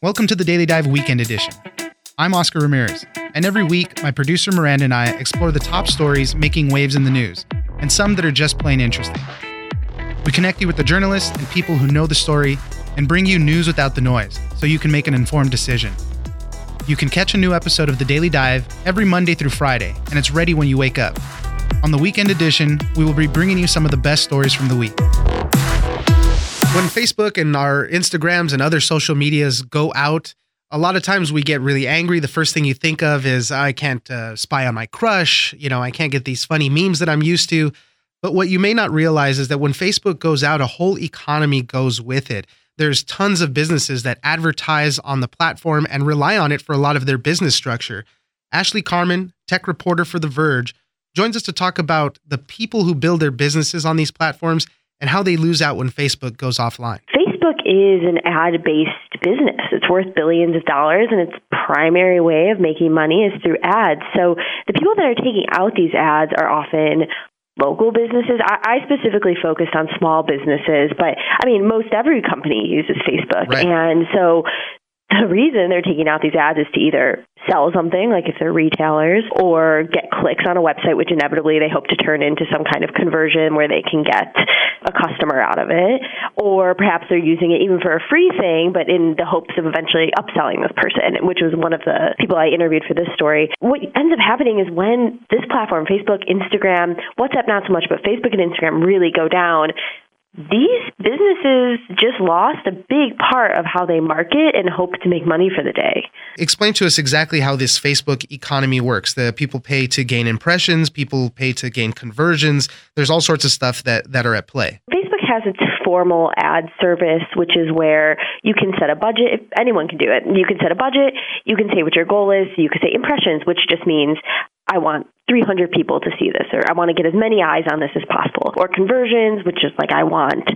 Welcome to the Daily Dive Weekend Edition. I'm Oscar Ramirez, and every week, my producer Miranda and I explore the top stories making waves in the news, and some that are just plain interesting. We connect you with the journalists and people who know the story and bring you news without the noise so you can make an informed decision. You can catch a new episode of The Daily Dive every Monday through Friday, and it's ready when you wake up. On the weekend edition, we will be bringing you some of the best stories from the week. When Facebook and our Instagrams and other social medias go out, a lot of times we get really angry. The first thing you think of is, I can't uh, spy on my crush. You know, I can't get these funny memes that I'm used to. But what you may not realize is that when Facebook goes out, a whole economy goes with it. There's tons of businesses that advertise on the platform and rely on it for a lot of their business structure. Ashley Carman, tech reporter for The Verge, joins us to talk about the people who build their businesses on these platforms and how they lose out when Facebook goes offline. Facebook is an ad based business. It's worth billions of dollars, and its primary way of making money is through ads. So the people that are taking out these ads are often local businesses. I, I specifically focused on small businesses, but I mean, most every company uses Facebook. Right. And so the reason they're taking out these ads is to either sell something, like if they're retailers, or get clicks on a website, which inevitably they hope to turn into some kind of conversion where they can get a customer out of it, or perhaps they're using it even for a free thing, but in the hopes of eventually upselling this person, which was one of the people I interviewed for this story. What ends up happening is when this platform, Facebook, Instagram, WhatsApp not so much, but Facebook and Instagram really go down, these businesses just lost a big part of how they market and hope to make money for the day. Explain to us exactly how this Facebook economy works. The people pay to gain impressions, people pay to gain conversions. There's all sorts of stuff that, that are at play. Facebook has its formal ad service, which is where you can set a budget. Anyone can do it. You can set a budget. You can say what your goal is. You can say impressions, which just means I want 300 people to see this, or I want to get as many eyes on this as possible, or conversions, which is like I want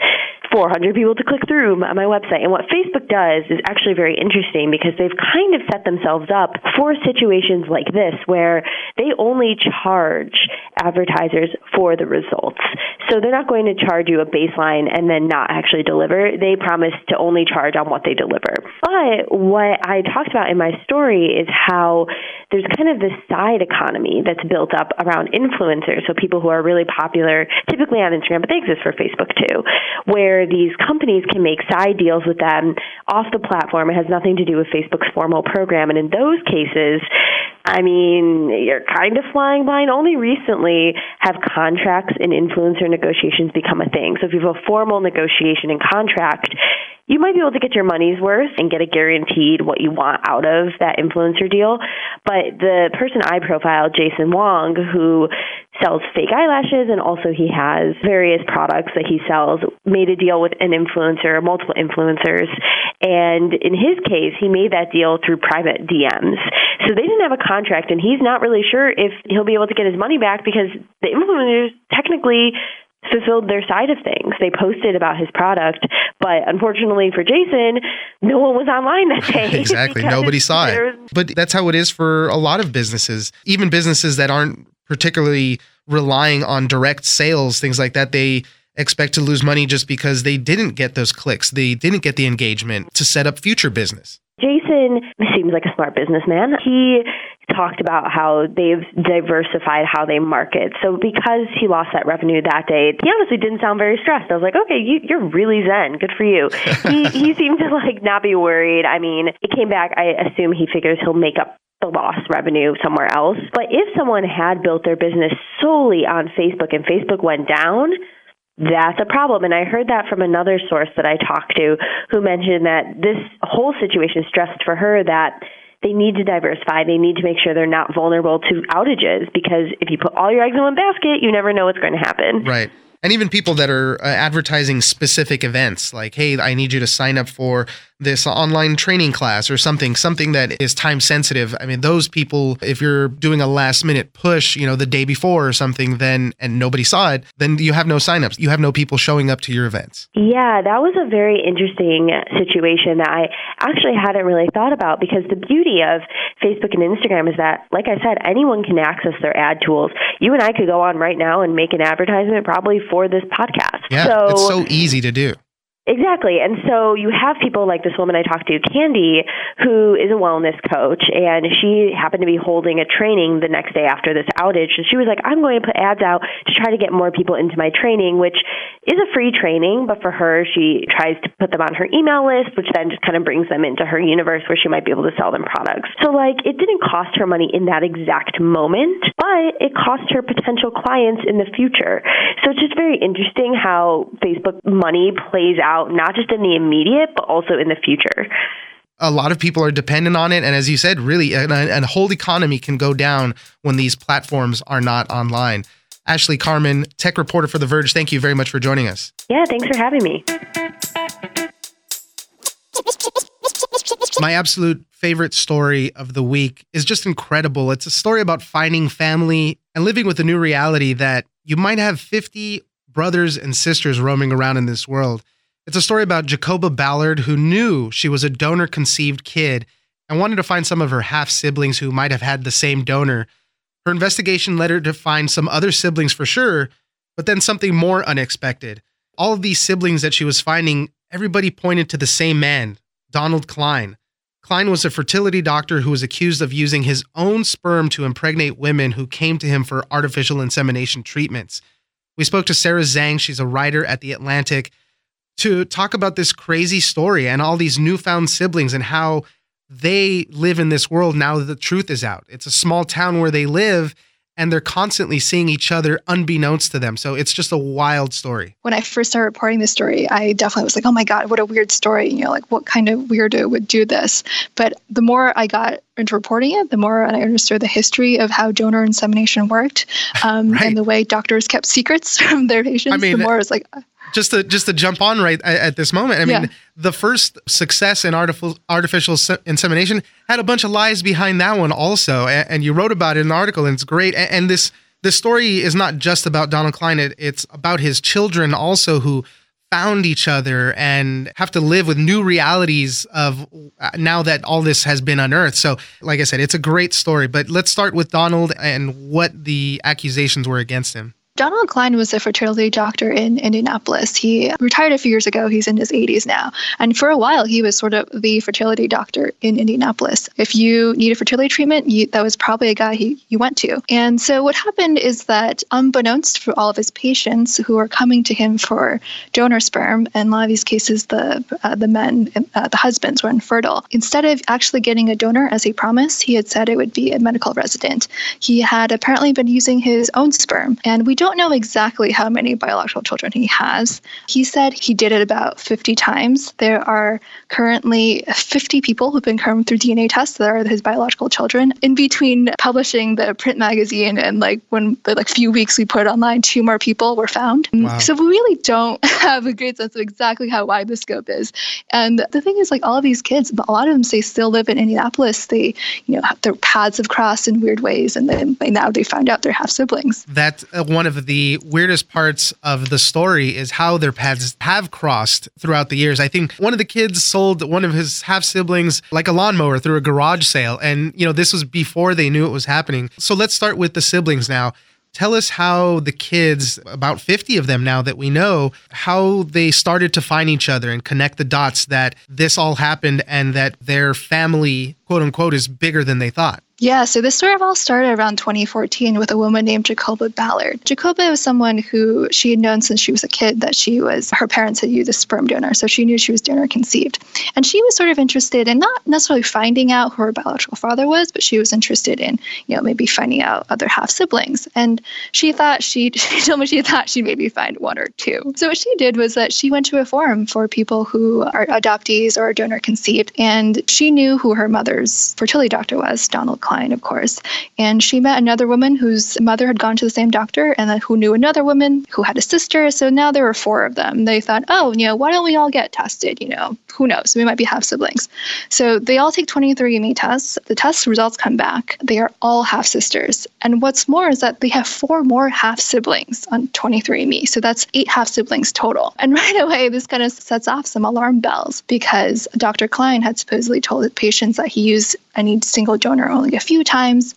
400 people to click through my, my website. And what Facebook does is actually very interesting because they've kind of set themselves up for situations like this where they only charge advertisers for the results. So they're not going to charge you a baseline and then not actually deliver. They promise to only charge on what they deliver. But what I talked about in my story is how there's kind of this side economy that's built up around influencers. So people who are really popular, typically on Instagram, but they exist for Facebook too, where these companies can make side deals with them off the platform. It has nothing to do with Facebook's formal program. And in those cases, I mean, you're kind of flying blind. Only recently have contracts and influencer negotiations become a thing. So if you have a formal negotiation and contract, you might be able to get your money's worth and get a guaranteed what you want out of that influencer deal. But the person I profiled, Jason Wong, who sells fake eyelashes and also he has various products that he sells, made a deal with an influencer, multiple influencers. And in his case, he made that deal through private DMs. So they didn't have a contract and he's not really sure if he'll be able to get his money back because the influencers technically fulfilled their side of things. They posted about his product, but unfortunately for Jason, no one was online that day. exactly. Nobody saw it. But that's how it is for a lot of businesses, even businesses that aren't particularly relying on direct sales, things like that. They expect to lose money just because they didn't get those clicks, they didn't get the engagement to set up future business. Jason seems like a smart businessman. He talked about how they've diversified how they market. So because he lost that revenue that day, he honestly didn't sound very stressed. I was like, okay, you, you're really zen. Good for you. he he seemed to like not be worried. I mean, it came back. I assume he figures he'll make up the lost revenue somewhere else. But if someone had built their business solely on Facebook and Facebook went down, that's a problem. And I heard that from another source that I talked to who mentioned that this whole situation stressed for her that they need to diversify. They need to make sure they're not vulnerable to outages because if you put all your eggs in one basket, you never know what's going to happen. Right. And even people that are uh, advertising specific events, like, hey, I need you to sign up for this online training class or something, something that is time sensitive. I mean, those people, if you're doing a last minute push, you know, the day before or something, then and nobody saw it, then you have no signups. You have no people showing up to your events. Yeah, that was a very interesting situation that I actually hadn't really thought about because the beauty of Facebook and Instagram is that, like I said, anyone can access their ad tools. You and I could go on right now and make an advertisement probably for this podcast. Yeah. so, it's so easy to do. Exactly. And so you have people like this woman I talked to, Candy, who is a wellness coach, and she happened to be holding a training the next day after this outage. And she was like, I'm going to put ads out to try to get more people into my training, which is a free training, but for her, she tries to put them on her email list, which then just kind of brings them into her universe where she might be able to sell them products. So, like, it didn't cost her money in that exact moment, but it cost her potential clients in the future. So it's just very interesting how Facebook money plays out out, not just in the immediate, but also in the future. A lot of people are dependent on it. And as you said, really, a, a whole economy can go down when these platforms are not online. Ashley Carman, tech reporter for The Verge, thank you very much for joining us. Yeah, thanks for having me. My absolute favorite story of the week is just incredible. It's a story about finding family and living with a new reality that you might have 50 brothers and sisters roaming around in this world. It's a story about Jacoba Ballard, who knew she was a donor conceived kid and wanted to find some of her half siblings who might have had the same donor. Her investigation led her to find some other siblings for sure, but then something more unexpected. All of these siblings that she was finding, everybody pointed to the same man, Donald Cline. Cline was a fertility doctor who was accused of using his own sperm to impregnate women who came to him for artificial insemination treatments. We spoke to Sarah Zhang. She's a writer at The Atlantic to talk about this crazy story and all these newfound siblings and how they live in this world now that the truth is out. It's a small town where they live and they're constantly seeing each other unbeknownst to them. So it's just a wild story. When I first started reporting this story, I definitely was like, oh my God, what a weird story. You know, like what kind of weirdo would do this? But the more I got into reporting it, the more I understood the history of how donor insemination worked um, right. and the way doctors kept secrets from their patients, I mean, the more I was like, just to just to jump on right at this moment. I mean, yeah. the first success in artificial artificial insemination had a bunch of lies behind that one also, and, you wrote about it in an article, and it's great. And, this this story is not just about Donald Cline; it, it's about his children also who found each other and have to live with new realities of uh, now that all this has been unearthed. So, like I said, it's a great story. But let's start with Donald and what the accusations were against him. Donald Cline was a fertility doctor in Indianapolis. He retired a few years ago. He's in his 80s now. And for a while, he was sort of the fertility doctor in Indianapolis. If you needed fertility treatment, you, that was probably a guy he, you went to. And so what happened is that, unbeknownst for all of his patients who were coming to him for donor sperm, and a lot of these cases, the, uh, the men, uh, the husbands were infertile, instead of actually getting a donor as he promised, he had said it would be a medical resident. He had apparently been using his own sperm. And we don't know exactly how many biological children he has. He said he did it about 50 times. There are currently 50 people who've been confirmed through DNA tests that are his biological children. In between publishing the print magazine and like when the like few weeks we put online, two more people were found. Wow. So we really don't have a great sense of exactly how wide the scope is. And the thing is, like all of these kids, a lot of them say still live in Indianapolis. They, you know, their paths have crossed in weird ways, and then now they find out they're half siblings. That's uh, one of of the weirdest parts of the story is how their paths have crossed throughout the years. I think one of the kids sold one of his half siblings like a lawnmower through a garage sale. And, you know, this was before they knew it was happening. So let's start with the siblings now. Tell us how the kids, about 50 of them now that we know, how they started to find each other and connect the dots that this all happened and that their family, quote unquote, is bigger than they thought. Yeah, so this sort of all started around 2014 with a woman named Jacoba Ballard. Jacoba was someone who she had known since she was a kid that she was, her parents had used a sperm donor, so she knew she was donor conceived. And she was sort of interested in not necessarily finding out who her biological father was, but she was interested in, you know, maybe finding out other half siblings. And she thought she, she told me she thought she'd maybe find one or two. So what she did was that she went to a forum for people who are adoptees or donor conceived, and she knew who her mother's fertility doctor was, Donald of course. And she met another woman whose mother had gone to the same doctor and who knew another woman who had a sister. So now there were four of them. They thought, oh, you know, why don't we all get tested? You know, who knows? We might be half siblings. So they all take 23andMe tests. The test results come back. They are all half sisters. And what's more is that they have four more half siblings on 23andMe. So that's eight half siblings total. And right away, this kind of sets off some alarm bells because Dr. Cline had supposedly told patients that he used any single donor only few times,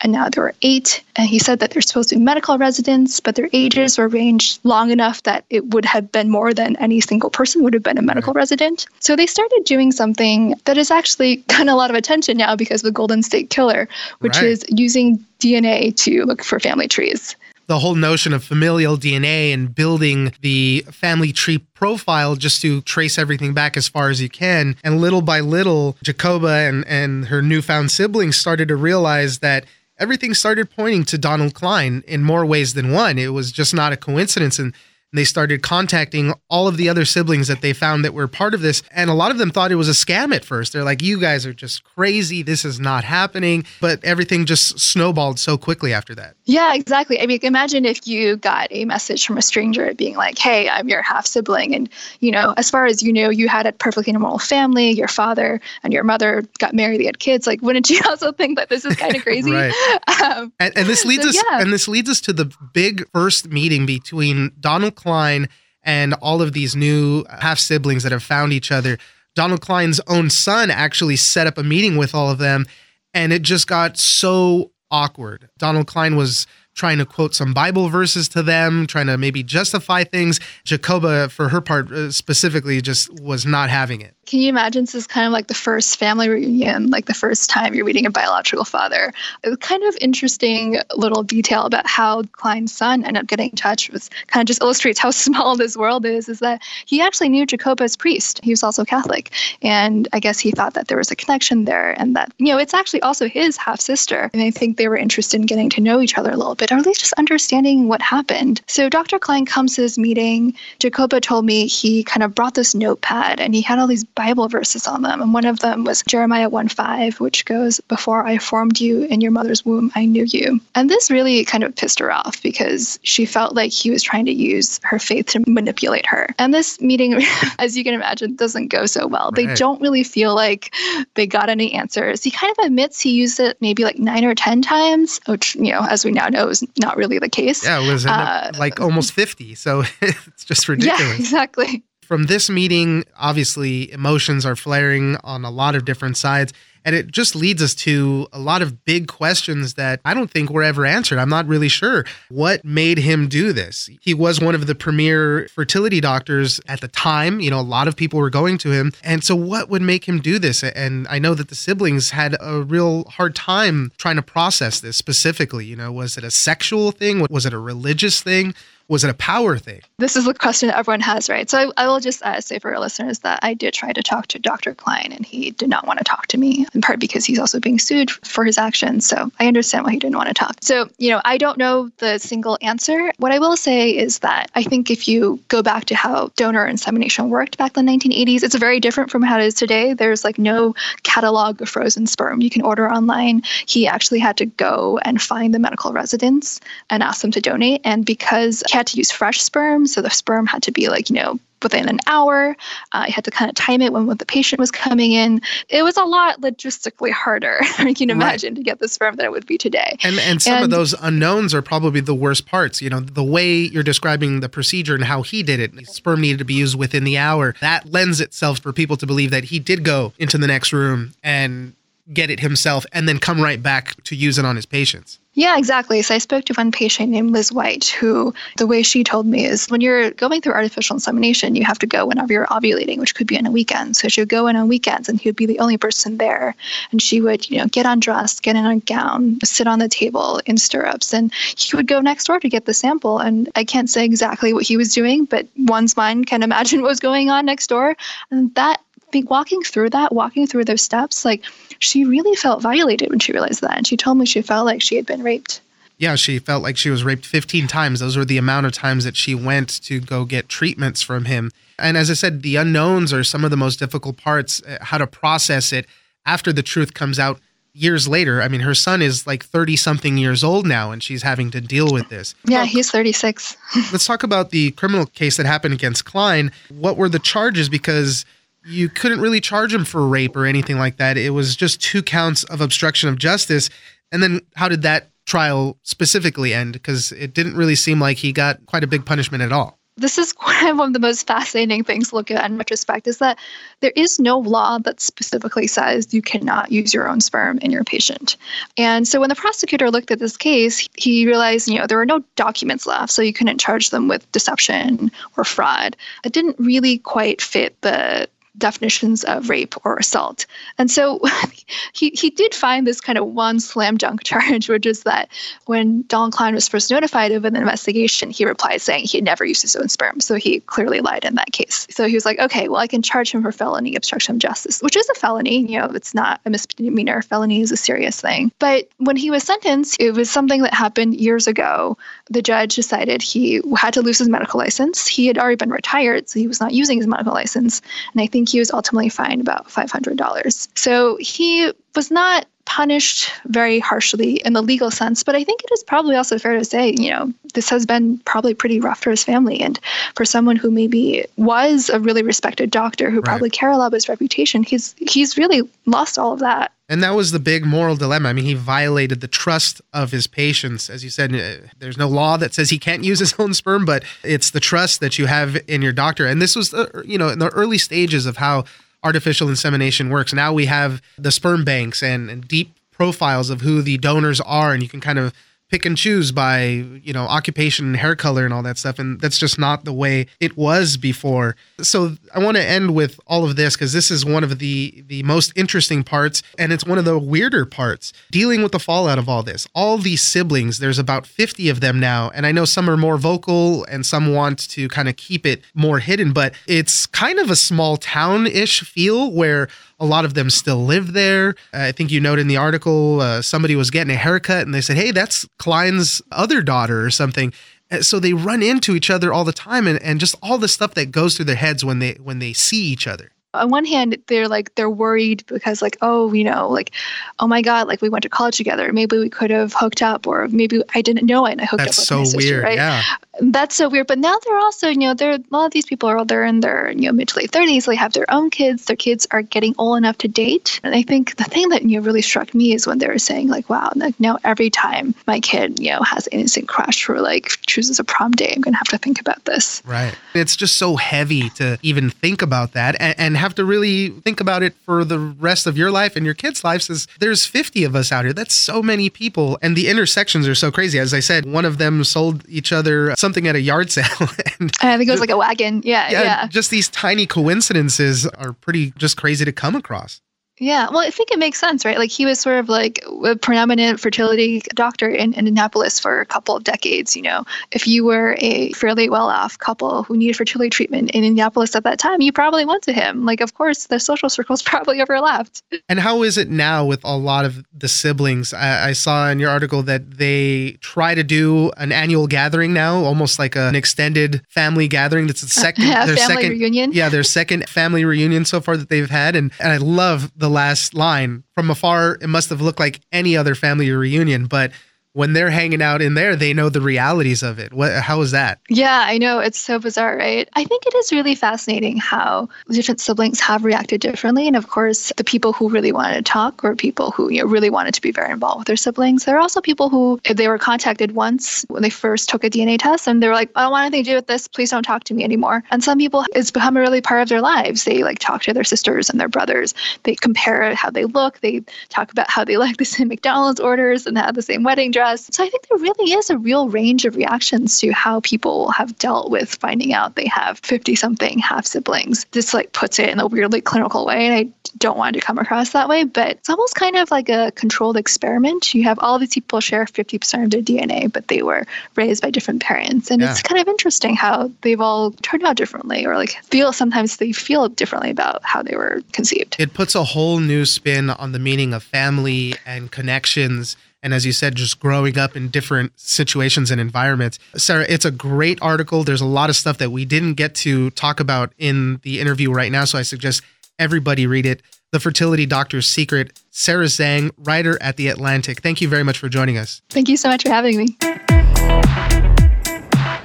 and now there were eight. And he said that they're supposed to be medical residents, but their ages were ranged long enough that it would have been more than any single person would have been a medical right. resident. So they started doing something that is actually gotten a lot of attention now because of the Golden State Killer, which right. is using DNA to look for family trees the whole notion of familial DNA and building the family tree profile just to trace everything back as far as you can. And little by little, Jacoba and, and her newfound siblings started to realize that everything started pointing to Donald Cline in more ways than one. It was just not a coincidence. And they started contacting all of the other siblings that they found that were part of this. And a lot of them thought it was a scam at first. They're like, you guys are just crazy. This is not happening. But everything just snowballed so quickly after that. Yeah, exactly. I mean, imagine if you got a message from a stranger being like, hey, I'm your half sibling. And, you know, as far as you know, you had a perfectly normal family. Your father and your mother got married, they had kids. Like, wouldn't you also think that this is kind of crazy? right. Um, and, and, this leads so, us yeah. and this leads us to the big first meeting between Donald Cline and all of these new half siblings that have found each other. Donald Cline's own son actually set up a meeting with all of them, and it just got so awkward. Donald Cline was trying to quote some Bible verses to them, trying to maybe justify things. Jacoba, for her part uh, specifically, just was not having it. Can you imagine this is kind of like the first family reunion, like the first time you're meeting a biological father? It was kind of interesting little detail about how Cline's son ended up getting in touch with kind of just illustrates how small this world is, is that he actually knew Jacoba's priest. He was also Catholic. And I guess he thought that there was a connection there and that, you know, it's actually also his half sister. And I think they were interested in getting to know each other a little bit, or at least just understanding what happened. So Dr. Cline comes to this meeting. Jacoba told me he kind of brought this notepad and he had all these Bible verses on them. And one of them was Jeremiah 1 5, which goes, Before I formed you in your mother's womb, I knew you. And this really kind of pissed her off because she felt like he was trying to use her faith to manipulate her. And this meeting, as you can imagine, doesn't go so well. Right. They don't really feel like they got any answers. He kind of admits he used it maybe like nine or 10 times, which, you know, as we now know, is not really the case. Yeah, it was uh, like almost 50. So it's just ridiculous. Yeah, exactly from this meeting, obviously, emotions are flaring on a lot of different sides. And it just leads us to a lot of big questions that I don't think were ever answered. I'm not really sure what made him do this. He was one of the premier fertility doctors at the time. You know, a lot of people were going to him. And so, what would make him do this? And I know that the siblings had a real hard time trying to process this specifically. You know, was it a sexual thing? Was it a religious thing? Was it a power thing? This is the question that everyone has, right? So I, I will just uh, say for our listeners that I did try to talk to Dr. Cline and he did not want to talk to me, in part because he's also being sued for his actions. So I understand why he didn't want to talk. So, you know, I don't know the single answer. What I will say is that I think if you go back to how donor insemination worked back in the 1980s, it's very different from how it is today. There's like no catalog of frozen sperm you can order online. He actually had to go and find the medical residents and ask them to donate. And because had to use fresh sperm, so the sperm had to be like, you know, within an hour. Uh, I had to kind of time it when, when the patient was coming in. It was a lot logistically harder, you can imagine, right. to get the sperm than it would be today. And and some and, of those unknowns are probably the worst parts. You know, the way you're describing the procedure and how he did it, sperm needed to be used within the hour. That lends itself for people to believe that he did go into the next room and get it himself and then come right back to use it on his patients. Yeah, exactly. So I spoke to one patient named Liz White, who the way she told me is when you're going through artificial insemination, you have to go whenever you're ovulating, which could be on a weekend. So she would go in on weekends and he would be the only person there. And she would, you know, get undressed, get in a gown, sit on the table in stirrups, and he would go next door to get the sample. And I can't say exactly what he was doing, but one's mind can imagine what was going on next door. And that think walking through that, walking through those steps, like she really felt violated when she realized that. And she told me she felt like she had been raped. Yeah, she felt like she was raped 15 times. Those were the amount of times that she went to go get treatments from him. And as I said, the unknowns are some of the most difficult parts, uh, how to process it after the truth comes out years later. I mean, her son is like 30 something years old now, and she's having to deal with this. Yeah, well, he's 36. let's talk about the criminal case that happened against Cline. What were the charges? Because you couldn't really charge him for rape or anything like that. It was just two counts of obstruction of justice. And then how did that trial specifically end? Because it didn't really seem like he got quite a big punishment at all. this is one of the most fascinating things to look at in retrospect is that there is no law that specifically says you cannot use your own sperm in your patient. And so when the prosecutor looked at this case, he realized, you know, there were no documents left, so you couldn't charge them with deception or fraud. It didn't really quite fit the definitions of rape or assault. And so he, he did find this kind of one slam dunk charge, which is that when Donald Cline was first notified of an investigation, he replied saying he had never used his own sperm. So he clearly lied in that case. So he was like, okay, well, I can charge him for felony obstruction of justice, which is a felony. You know, it's not a misdemeanor. Felony is a serious thing. But when he was sentenced, it was something that happened years ago. The judge decided he had to lose his medical license. He had already been retired, so he was not using his medical license. And I think think he was ultimately fined about $500. So he was not punished very harshly in the legal sense, but I think it is probably also fair to say, you know, this has been probably pretty rough for his family. And for someone who maybe was a really respected doctor who right. probably cared a lot about his reputation, he's he's really lost all of that. And that was the big moral dilemma. I mean, he violated the trust of his patients. As you said, uh, there's no law that says he can't use his own sperm, but it's the trust that you have in your doctor. And this was, the, you know, in the early stages of how artificial insemination works. Now we have the sperm banks and, and deep profiles of who the donors are, and you can kind of pick and choose by you know occupation and hair color and all that stuff and that's just not the way it was before. So i want to end with all of this because this is one of the the most interesting parts and it's one of the weirder parts. Dealing with the fallout of all this all these siblings there's about 50 of them now and i know some are more vocal and some want to kind of keep it more hidden but it's kind of a small town-ish feel where a lot of them still live there. I think you note in the article uh, somebody was getting a haircut and they said, "Hey, that's Cline's other daughter or something." So they run into each other all the time, and, and just all the stuff that goes through their heads when they when they see each other on one hand they're like they're worried because like oh you know like oh my god like we went to college together maybe we could have hooked up or maybe i didn't know it and i hooked That's up with so my sister weird, right yeah that's so weird. But now they're also, you know, they're a lot of these people are they're in their you know mid to late thirties. They have their own kids. Their kids are getting old enough to date. And I think the thing that you know really struck me is when they were saying like, wow, like now every time my kid you know has an instant crush or like chooses a prom day, I'm gonna have to think about this. Right. It's just so heavy to even think about that and, and have to really think about it for the rest of your life and your kids' lives. Is there's 50 of us out here. That's so many people, and the intersections are so crazy. As I said, one of them sold each other something at a yard sale and I think it was like a wagon. Yeah, yeah, yeah. Just these tiny coincidences are pretty just crazy to come across. Yeah, well, I think it makes sense, right? Like he was sort of like a preeminent fertility doctor in, in Indianapolis for a couple of decades. You know, if you were a fairly well-off couple who needed fertility treatment in Indianapolis at that time, you probably went to him. Like, of course, the social circles probably overlapped. And how is it now with a lot of the siblings? I, I saw in your article that they try to do an annual gathering now, almost like an extended family gathering. That's the second, yeah, their family second reunion. Yeah, their second family reunion so far that they've had, and, and I love the the last line. From afar, it must have looked like any other family reunion, but when they're hanging out in there, they know the realities of it. What, how is that? Yeah, I know. It's so bizarre, right? I think it is really fascinating how different siblings have reacted differently. And of course, the people who really wanted to talk were people who you know, really wanted to be very involved with their siblings. There are also people who, if they were contacted once when they first took a DNA test and they were like, I don't want anything to do with this. Please don't talk to me anymore. And some people, it's become a really part of their lives. They like talk to their sisters and their brothers. They compare how they look. They talk about how they like the same McDonald's orders and have the same wedding dress so I think there really is a real range of reactions to how people have dealt with finding out they have 50 something half siblings. This like puts it in a weirdly clinical way. And I don't want to come across that way, but it's almost kind of like a controlled experiment. You have all these people share 50% of their DNA, but they were raised by different parents. And yeah. it's kind of interesting how they've all turned out differently or like feel sometimes they feel differently about how they were conceived. It puts a whole new spin on the meaning of family and connections and as you said, just growing up in different situations and environments. Sarah, it's a great article. There's a lot of stuff that we didn't get to talk about in the interview right now, so I suggest everybody read it. The Fertility Doctor's Secret. Sarah Zhang, writer at The Atlantic. Thank you very much for joining us. Thank you so much for having me.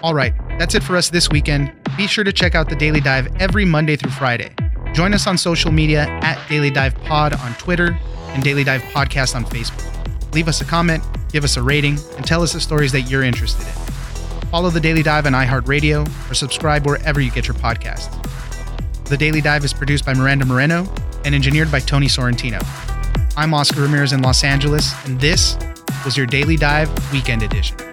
All right, that's it for us this weekend. Be sure to check out the Daily Dive every Monday through Friday. Join us on social media at Daily Dive Pod on Twitter and Daily Dive Podcast on Facebook leave us a comment, give us a rating, and tell us the stories that you're interested in. Follow The Daily Dive on iHeartRadio or subscribe wherever you get your podcasts. The Daily Dive is produced by Miranda Moreno and engineered by Tony Sorrentino. I'm Oscar Ramirez in Los Angeles, and this was your Daily Dive Weekend Edition.